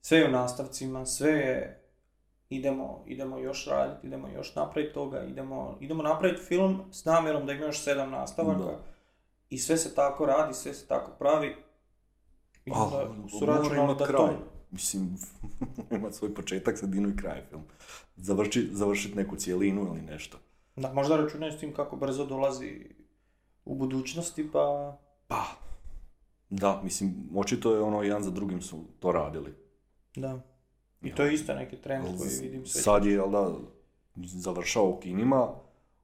sve je u nastavcima, sve je, idemo, idemo još raditi, idemo još napraviti toga, idemo, idemo napraviti film s namjerom da ima još sedam nastavaka. Da. I sve se tako radi, sve se tako pravi. I onda su računali da kraj. to... Mislim, ima svoj početak, sredinu i kraj film. Završi, završiti neku cijelinu ili nešto. Da, možda računaju s tim kako brzo dolazi u budućnosti, pa... Pa, da, mislim, očito je ono, jedan za drugim su to radili. Da. I to je isto neki trend koji vidim sve. Sad je, jel da, završao u kinima,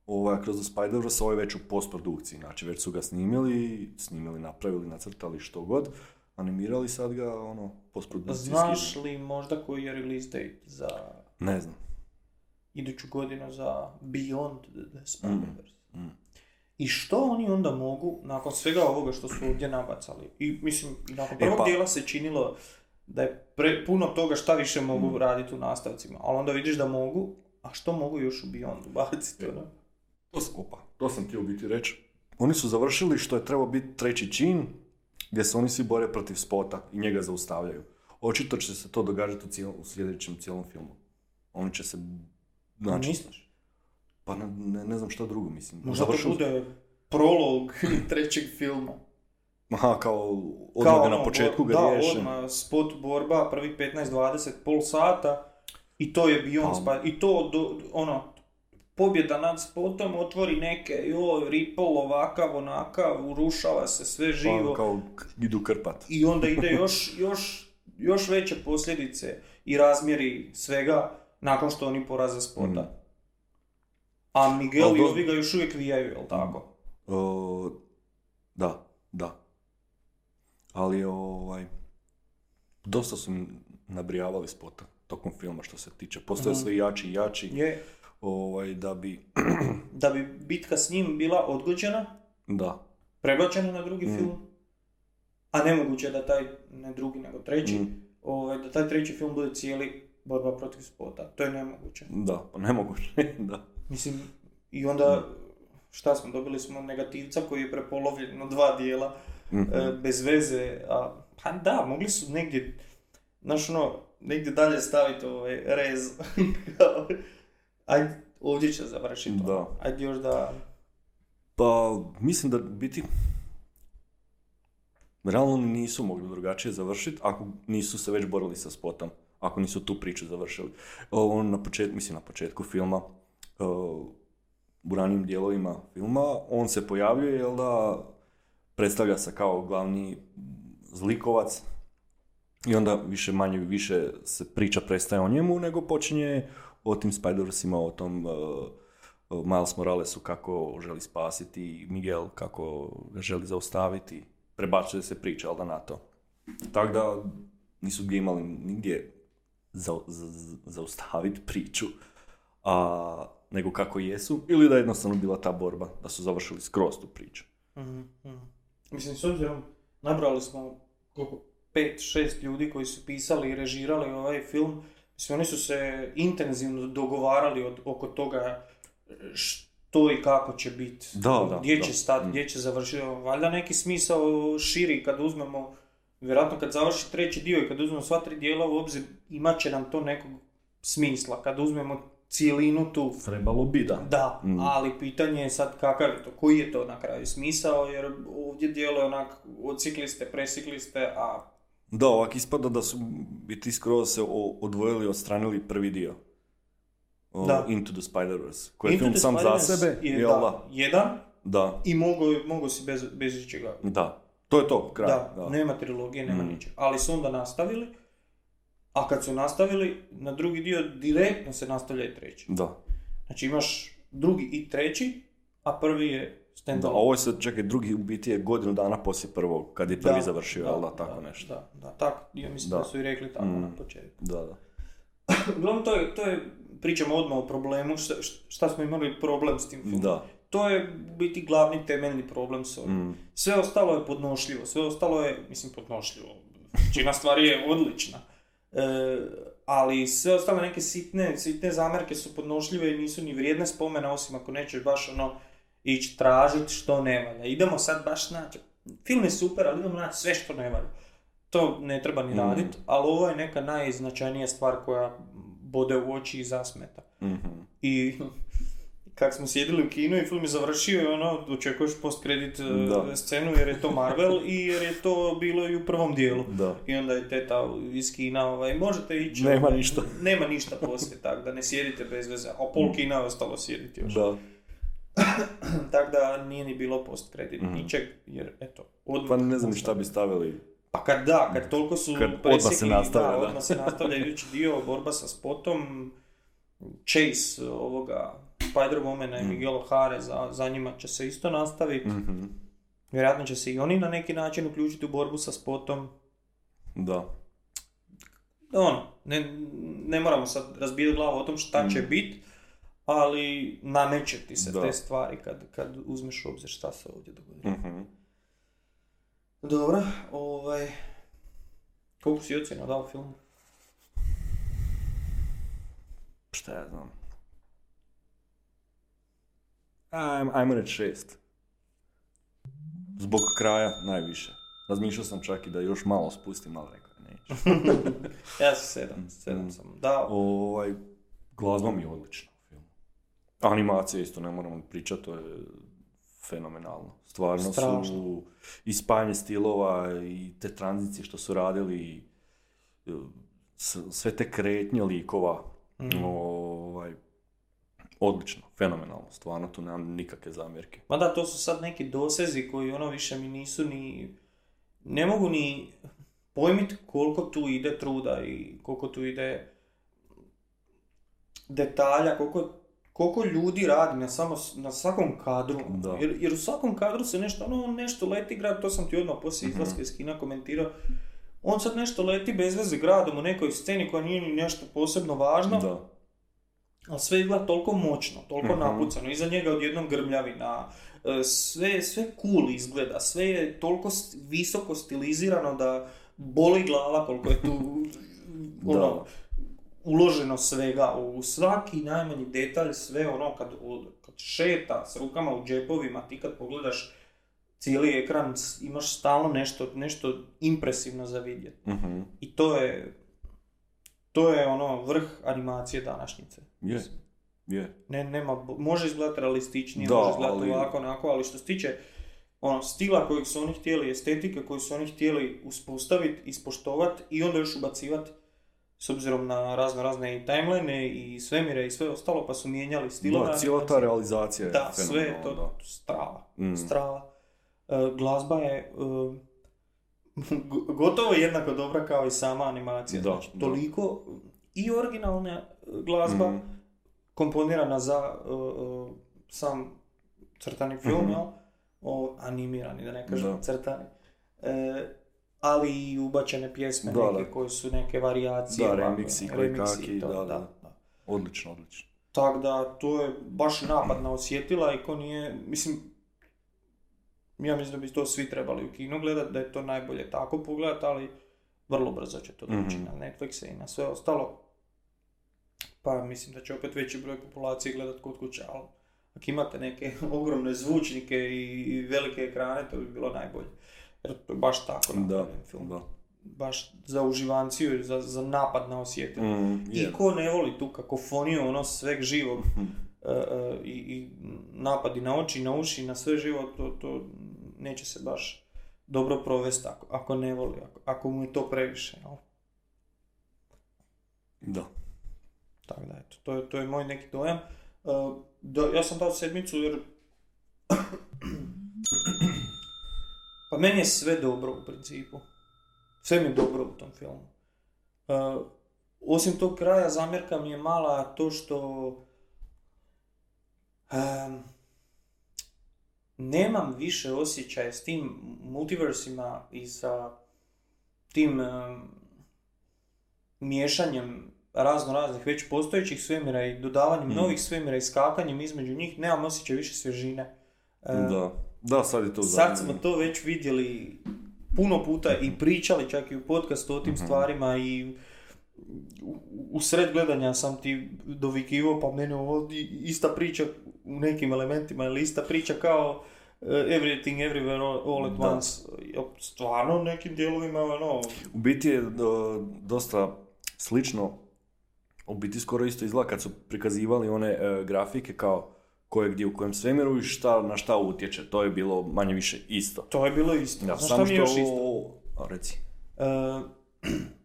ovaj, kroz Spider-Verse, ovaj je već u postprodukciji, znači već su ga snimili, snimili, napravili, nacrtali što god, animirali sad ga, ono, postprodukcijski. Znaš li možda koji je release date za Ne znam. Iduću godinu za Beyond the Spider-Verse? Mm. I što oni onda mogu, nakon svega ovoga što su ovdje nabacali, i mislim, nakon prvog pa- dijela se činilo da je pre, puno toga šta više mogu Mm. raditi u nastavcima, ali onda vidiš da mogu, a što mogu još u Beyondu baciti, ono? To, opa, to sam htio u biti reći. Oni su završili što je trebao biti treći čin, gdje se oni svi bore protiv spota i njega zaustavljaju. Očito će se to događati u, cijel, u sljedećem cijelom filmu. Oni će se... Znači, Misliš? pa ne, ne, ne znam što drugo, mislim. Možda to Završili- bude prolog trećeg filma. Aha, kao odmah ga na ono, početku ga da, riješe. odmah, spot borba, prvih 15-20, pol sata, i to je Beyond Pa- I to, do, ono, pobjeda nad spotom otvori neke, joj, Ripple, ovakav, onakav, urušava se sve živo. Pa, kao idu krpat. I onda ide još, još, još veće posljedice i razmjeri svega nakon što oni poraze spota. Mm. A Miguel i ovi ga još uvijek vijaju, jel tako? O, da, da. Ali ovaj, dosta su nabrijavali spota tokom filma što se tiče. Postoje Mhm. sve jači i jači Je, ovaj, da bi, da bi bitka s njim bila odgođena, da. prebačena na drugi Mm. film, a nemoguće da taj, ne drugi nego treći, Mm, ovaj, da taj treći film bude cijeli borba protiv spota. To je nemoguće. Da, pa ne mogu, da. Mislim, i onda, šta smo, dobili smo negativca koji je prepolovljen na dva dijela, Mhm. e, bez veze, a, pa da, mogli su negdje, znaš ono, negdje dalje staviti ovaj rez, ajde, ovdje će završiti. Da. ajde još da, Pa, mislim da biti realno nisu mogli drugačije završiti ako nisu se već borili sa spotom. Ako nisu tu priču završili. On na početku, mislim na početku filma, u ranijim dijelovima filma, on se pojavljuje, jel da, predstavlja se kao glavni zlikovac i onda više manje više se priča prestaje o njemu, nego počinje o tim Spidersima, o tom Miles Moralesu kako želi spasiti, Miguel kako ga želi zaustaviti, prebacuje se priča, ali da na to. Tako da nisu gdje imali nigdje za, za- zaustaviti priču, a, nego kako jesu, ili da je jednostavno bila ta borba, da su završili skroz tu priču. Mhm, mhm. Mislim, s obzirom, nabrali smo koliko, pet, šest ljudi koji su pisali i režirali ovaj film. Mislim, oni su se intenzivno dogovarali od, oko toga što i kako će biti, gdje da. će stati, Mm. gdje će završiti. Valjda neki smisao širi kad uzmemo, vjerojatno kad završi treći dio i kad uzmemo sva tri dijela u obzir, imat će nam to nekog smisla. Kad uzmemo cijelinu tu, Trebalo bi, da. da, Mm. ali pitanje je sad kakav je to, koji je to na kraju smisao, jer ovdje djeluje onak, odsjekli ste, presjekli ste, a Da, ovak ispada da su biti skroz se odvojili, odstranili prvi dio. O, Da. Into the Spider-Verse. Koji je film sam za sebe, je, da? jedan Da, i mogo, mogo si bez, bez ičega. da. To je to, kraj. Da, Da, nema trilogije, nema Mm. ničeg. Ali su onda nastavili, a kad su nastavili, na drugi dio direktno se nastavlja i treći. Da. Znači imaš drugi i treći, a prvi je stand Da, a ovo je sad, čekaj, drugi u biti je godinu dana poslije prvog, kad je prvi završio, jel da, tako nešto. Da, da, tako, ja mislim Da. da. su i rekli tako Mm. na početku. Da, da. Uglavnom, to je, to je, pričamo odmah o problemu, šta, šta smo imali problem s tim filmom. Da. To je biti glavni temeljni problem s ovim. Mm. Sve ostalo je podnošljivo, sve ostalo je, mislim podnošljivo, većina stvari je odlična. E, ali sve ostale neke sitne, sitne zamjerke su podnošljive i nisu ni vrijedne spomena, osim ako nećeš baš ono ići tražiti što ne valja. Idemo sad baš naći, film je super, ali idemo naći sve što ne valja. To ne treba ni Mm. raditi, ali ovo je neka najznačajnija stvar koja bode u oči i zasmeta. Mhm. I kak smo sjedili u kinu i film je završio i ono, očekuješ post-kredit e, Da. scenu jer je to Marvel i jer je to bilo i u prvom dijelu. Da. I onda je teta iz kina, ovaj, možete ići. Nema ovaj, ništa. Nema ništa poslije, tako da ne sjedite bez veze. A pol kina je ostalo sjediti još. Da. Tako da nije ni bilo post-kredit Mhm. ničeg, jer eto, odmah. Pa ne znam šta bi stavili. Pa kad da, kad toliko su Kad odmah se nastavlja, da, da. odmah se nastavlja idući dio, borba sa spotom, chase ovoga Spider-Womana i Mm. Miguel O'Hare, za, za njima će se isto nastaviti. Mhm. Vjerojatno će se i oni na neki način uključiti u borbu sa spotom. Da. Ono, ne, ne moramo sad razbijati glavu o tom šta će Mm. bit, ali nameće ti se Da. te stvari kad, kad uzmeš u obzir šta se ovdje dogodilo. Mhm. Dobro, ovaj... Koliko si ocjena dao filmu? Šta ja znam. Ajmo, ajmo reći šest. Zbog kraja najviše. Razmišljao sam čak i da još malo spustim, ali rekao neću. Ja sam sedam, sedam sam dao. Ovaj, glazba mi je odlična u filmu. Animacija isto, ne moramo pričati, to je fenomenalno. Stvarno Strašno. su i spajanje stilova i te tranzicije što su radili, e, sve te kretnje likova, Mm. ovaj, odlično, fenomenalno, stvarno tu nemam nikakve zamjerke. Ma da, to su sad neki dosezi koji ono više mi nisu ni... Ne mogu ni pojmiti koliko tu ide truda i koliko tu ide detalja, koliko, koliko ljudi radi na, samo, na svakom kadru. Da. Jer, jer u svakom kadru se nešto, ono, nešto leti grad, to sam ti odmah poslije Mhm. izlaska iz kina komentirao. On sad nešto leti bez veze gradom u nekoj sceni koja nije ni nešto posebno važno, Da, ali sve izgleda toliko moćno, toliko Mhm. napucano, iza njega odjednom grmljavina, e, sve, sve cool izgleda, sve je toliko st- visoko stilizirano da boli glava koliko je tu ono, Da. Uloženo svega, u svaki najmanji detalj, sve ono kad, kad šeta s rukama u džepovima, ti kad pogledaš cijeli ekran, imaš stalno nešto, nešto impresivno za vidjeti. mhm, I to je, to je ono vrh animacije današnjice. je, je. Ne, nema, može izgledati realističnije, Da, može izgledati ali- ovako, onako, ali što se tiče ono, stila kojeg su oni htjeli, estetike koju su oni htjeli uspostaviti, ispoštovati i onda još ubacivati s obzirom na razno razne i timeline i svemire i sve ostalo, pa su mijenjali stilove. Da, cijela ta realizacija je Da, sve je to strava. Mm. Strava. E, glazba je go- gotovo jednako dobra kao i sama animacija. Da, znači, da. toliko i originalna glazba, Mhm. komponirana za uh, uh, sam crtani film, Mhm. jel? O, animirani, da ne kažem Da. crtani. E, ali i ubačene pjesme Da, neke da. koje su neke varijacije. Da, ovako, remiksi koji remiksi kaki, i to, da, da. Odlično, odlično. Tako da, to je baš napad na osjetila i ko nije, mislim, ja mislim da bi to svi trebali u kinu gledat, da je to najbolje tako pogledat, ali vrlo brzo će to doći Mhm. na Netflixe i na sve ostalo. Pa mislim da će opet veći broj populacije gledat kod kuće, ali ako imate neke ogromne zvučnike i velike ekrane, to bi bilo najbolje. Jer to baš tako Da, film. da. Baš za uživanciju za, za napad na osjetilo. Mm, I ko ne voli tu kakofoniju, ono sveg živog, Mhm. e, e, i, i napadi na oči, na uši, na sve živo, to, to neće se baš dobro provesti ako, ako ne voli, ako, ako mu je to previše. jel? Da. Tako da, eto, to je, to je moj neki dojam. E, da, ja sam dao sedmicu jer... pa meni je sve dobro u principu. Sve mi je dobro u tom filmu. E, osim tog kraja, zamjerka mi je mala to što... em, nemam više osjećaja s tim multiversima i sa tim em, miješanjem razno raznih već postojećih svemira i dodavanjem Mm. novih svemira i skakanjem između njih, nemam osjećaj više svježine. E, Da. Da, sad je to Sad smo to već vidjeli puno puta i pričali čak i u podcastu o tim Mhm. stvarima i u, sred gledanja sam ti dovikivao pa mene ovo ista priča u nekim elementima ili ista priča kao uh, Everything Everywhere All, at Da. Once. Stvarno u nekim dijelovima ono, U biti je do- dosta slično, u biti skoro isto izgleda kad su prikazivali one e, grafike kao ko je gdje u kojem svemiru i šta, na šta utječe. To je bilo manje više isto. to je bilo isto. Da, Znaš samo šta mi je što... još isto? A, reci. Uh,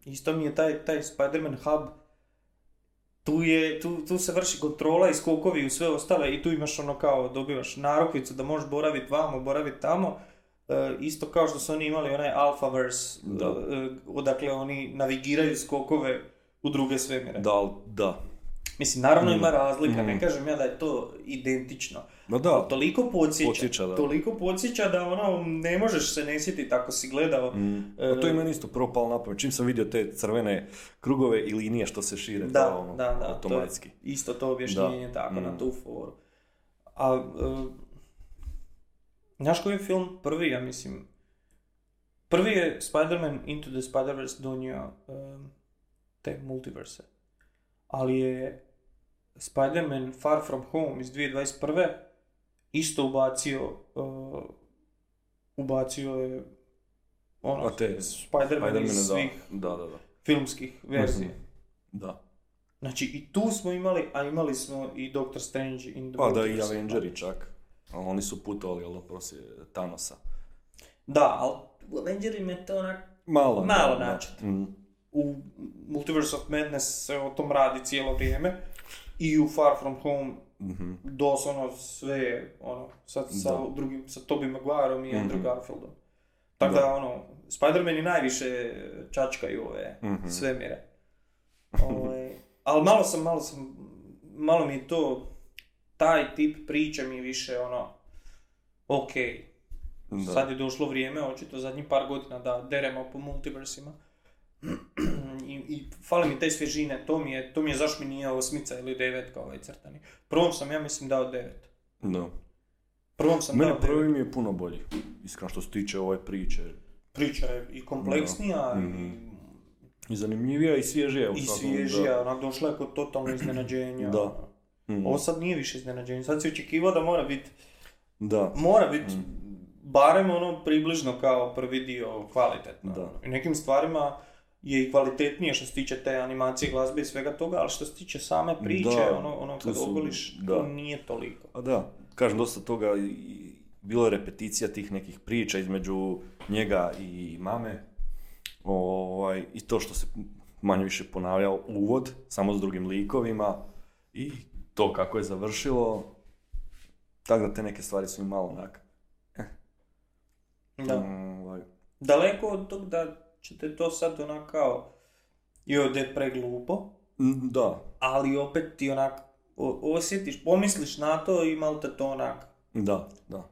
isto mi je taj, taj Spider-Man hub, tu, je, tu, tu se vrši kontrola i skokovi u sve ostale i tu imaš ono kao dobivaš narukvicu da možeš boraviti vamo, boraviti tamo. Uh, isto kao što su oni imali onaj Alphaverse, Da. uh, odakle oni navigiraju skokove u druge svemire. Da, da. Mislim, naravno Mm. ima razlika, Mm. ne kažem ja da je to identično, Ma da, toliko podsjeća, Podsjeća, da. toliko podsjeća da ono, ne možeš se ne sjetiti ako si gledao. Mm. E, A to je meni isto prvo palo na pamet. Čim sam vidio te crvene krugove i linije što se šire, Da, kao ono, da, da, to je automatski. isto to objašnjenje tako Mm. na tu foru. A, e, znaš koji je film prvi, ja mislim, prvi je Spider-Man Into the Spider-Verse donio e, te multiverse, ali je Spider-Man Far From Home iz 2021. isto ubacio e, ubacio je ono, te Spider-Man iz svih da. Da, da, filmskih verzija. Da. Znači i tu smo imali, a imali smo i Doctor Strange in the Pa da i. Avengeri čak. Oni su putovali, ali poslije Thanosa. Da, ali u Avengerima je to onak, Malo. Malo načet. Mm. U Multiverse of Madness se o tom radi cijelo vrijeme. I u Far From Home Mhm. doslovno sve ono, sa, sa drugim, sa Tobey Maguireom i Andrew Mhm. Garfieldom. Tako da, Da. ono, Spider-Man najviše čačkaju ove Mhm. svemire. Ovaj, ali malo sam, malo sam, malo mi to, taj tip priče mi više ono, ok, Da. sad je došlo vrijeme, očito zadnjih par godina da deremo po multiversima. I, I fali mi te svježine, to mi je, to mi je zašto mi nije osmica ili devet kao ovaj crtani. Prvom sam ja mislim dao devet. Da. Prvom sam Mene dao prvi devet. mi je puno bolji. Iskreno što se tiče ove priče. Priča je i kompleksnija Mhm. I zanimljivija i svježija. u i, svježija, onak došla je kod totalno iznenađenja. Da. Da. Mm. Ovo sad nije više iznenađenje, sad si očekivao da mora biti, Da. mora biti Mm. barem ono približno kao prvi dio kvalitetno. Da. I nekim stvarima je i kvalitetnije što se tiče te animacije, glazbe i svega toga, ali što se tiče same priče, Da, ono, ono kad su- ogoliš, da. to nije toliko. A da, kažem dosta toga i- bilo je repeticija tih nekih priča između njega i mame. Ovaj, I to što se manje više ponavljao uvod, samo s drugim likovima i to kako je završilo. Tako da te neke stvari su mi malo onak. Da. Ovaj, Daleko od tog da ćete to sad onak kao, joj, da je preglupo, m, da, ali opet ti onak osjetiš, pomisliš na to i malo te to onak, da, da.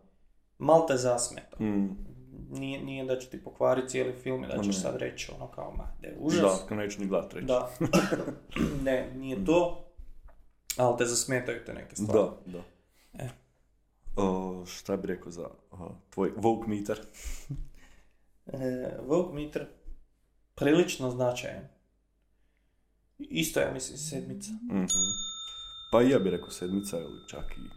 malo te zasmeta. Mm, Nije, nije da će ti pokvariti cijeli film i da ćeš sad reći ono kao, ma, da je užas. da, neću ni gledat reći. Da. ne, nije to, ali te zasmetaju te neke stvari. Da, da. E. O, šta bi rekao za o, tvoj Vogue meter? E, Vogue meter prilično značajan. Isto ja mislim sedmica. Mhm. Pa i ja bih rekao sedmica ili čak i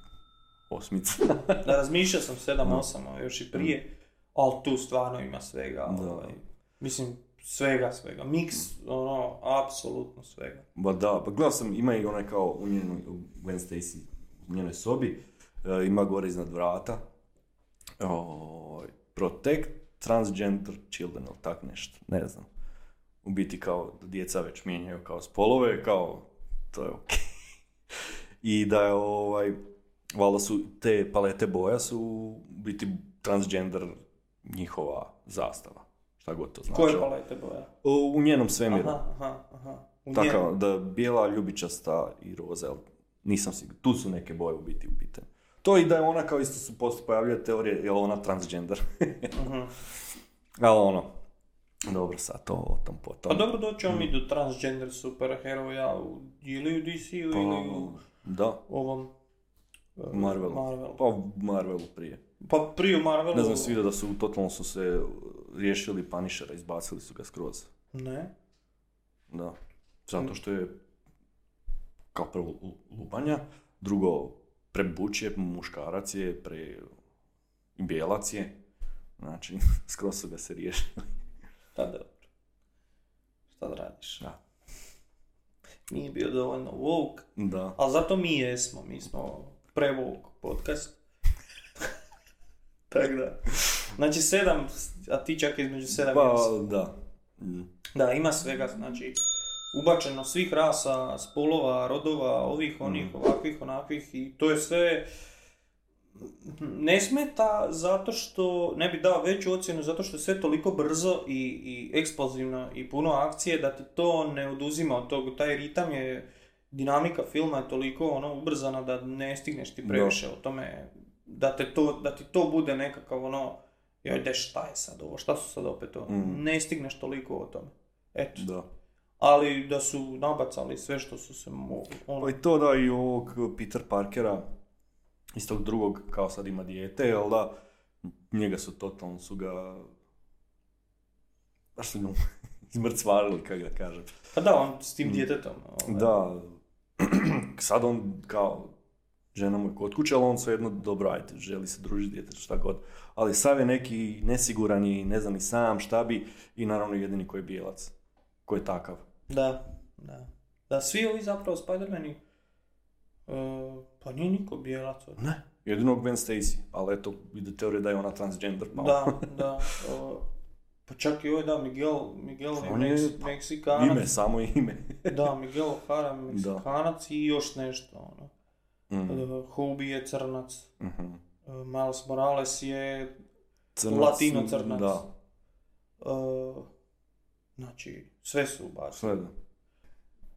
osmica. Da razmišljao sam 7-8, a još i prije, ali tu stvarno ima svega. Da. Ovaj, mislim, svega, svega. Miks, ono, apsolutno svega. Ba da, pa gledao sam, ima i onaj kao u njenoj, u Gwen Stacy, u njenoj sobi, e, ima gore iznad vrata, o, protect transgender children, ili tak nešto, ne znam. U biti kao djeca već mijenjaju kao spolove, kao to je ok. I da je ovaj, valjda su te palete boja su u biti transgender njihova zastava. Šta god to znači. Koje palete boja? U, u njenom svemiru. Aha, aha, aha. U Tako, njemu. da bijela, ljubičasta i roza, jel, nisam siguran. Tu su neke boje u biti u pitanju. To i da je ona kao isto su posto pojavljuje teorije, je ona transgender. Mhm. Ali ono, dobro sad, to o tom potom. Pa dobro, doćemo mi do transgender superheroja u, ili u DC-u Pa, ili u da, ovom e, Marvelu. Marvelu. Pa Marvelu prije. Pa prije Marvelu... Ne znam, svi vidio da su totalno su se riješili Punishera, izbacili su ga skroz. Ne. Da. Zato što je kao prvo lu- lupanja, drugo prebuč je, muškarac je, pre bijelac je. Znači, skroz su ga se riješili. Pa dobro. Šta da radiš? Da. Nije bio dovoljno woke, Da. ali zato mi jesmo, mi smo pre-woke podcast. Tako da. Znači sedam, a ti čak između sedam Pa, da. Mm. Da, ima svega, znači ubačeno svih rasa, spolova, rodova, ovih, onih, Mm. ovakvih, onakvih i to je sve ne smeta zato što, ne bi dao veću ocjenu, zato što je sve toliko brzo i, i eksplozivno i puno akcije da ti to ne oduzima od tog, taj ritam je dinamika filma je toliko ono ubrzana da ne stigneš ti previše o tome, da, te to, da ti to bude nekakav ono, joj, de šta je sad ovo, šta su sad opet ovo, Mm. ne stigneš toliko o tome. Eto, Da. ali da su nabacali sve što su se mogli, ono, Pa i to da i ovog Peter Parkera, iz tog drugog, kao sad ima dijete, jel da, njega su totalno su ga, baš su ga izmrcvarili, kako da kažem. pa da, on s tim djetetom. ovaj, Da, sad on kao, žena mu je kod kuće, ali on svejedno dobro, ajde, želi se družiti djetetu, šta god. Ali sav je neki nesiguran i ne zna ni sam šta bi i naravno jedini koji je bijelac, koji je takav. Da, da. Da, svi ovi zapravo Spider-Mani, e, pa nije niko bijelac. Ne. Jedino Gwen Stacy, ali eto, ide teorija da je ona transgender. Pa Da, da. e, pa čak i ovaj, da, Miguel, Miguel je, Meks- Meksikanac. Ime, samo ime. Da, Miguel O'Hara, Meksikanac i još nešto, ono. Mm. E, Hobie je crnac. Mhm. e, Miles Morales je, Crnac, Latino crnac. Da, znači, sve su bacili. sve da.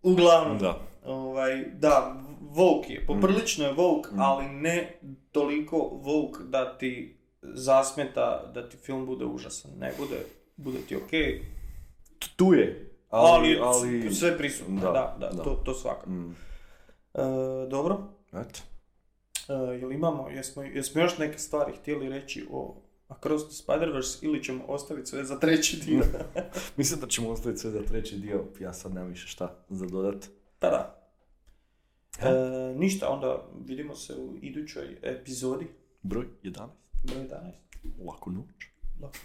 Uglavnom, Da. Ovaj, da, woke je, poprilično je woke, Mm. ali ne toliko woke da ti zasmeta da ti film bude užasan. Ne, bude, bude ti okej, Tu je, ali, ali... ali... sve prisutno, Da, da, da, da. To, to svakako. Mm. E, dobro, Eto. e, jel imamo, jesmo, jesmo još neke stvari htjeli reći o Across the Spider-Verse ili ćemo ostaviti sve za treći dio? Mislim da ćemo ostaviti sve za treći dio, ja sad nemam više šta za dodat. Pa da. E, ništa, onda vidimo se u idućoj epizodi, Broj 11. broj 11. Laku noć. Lako.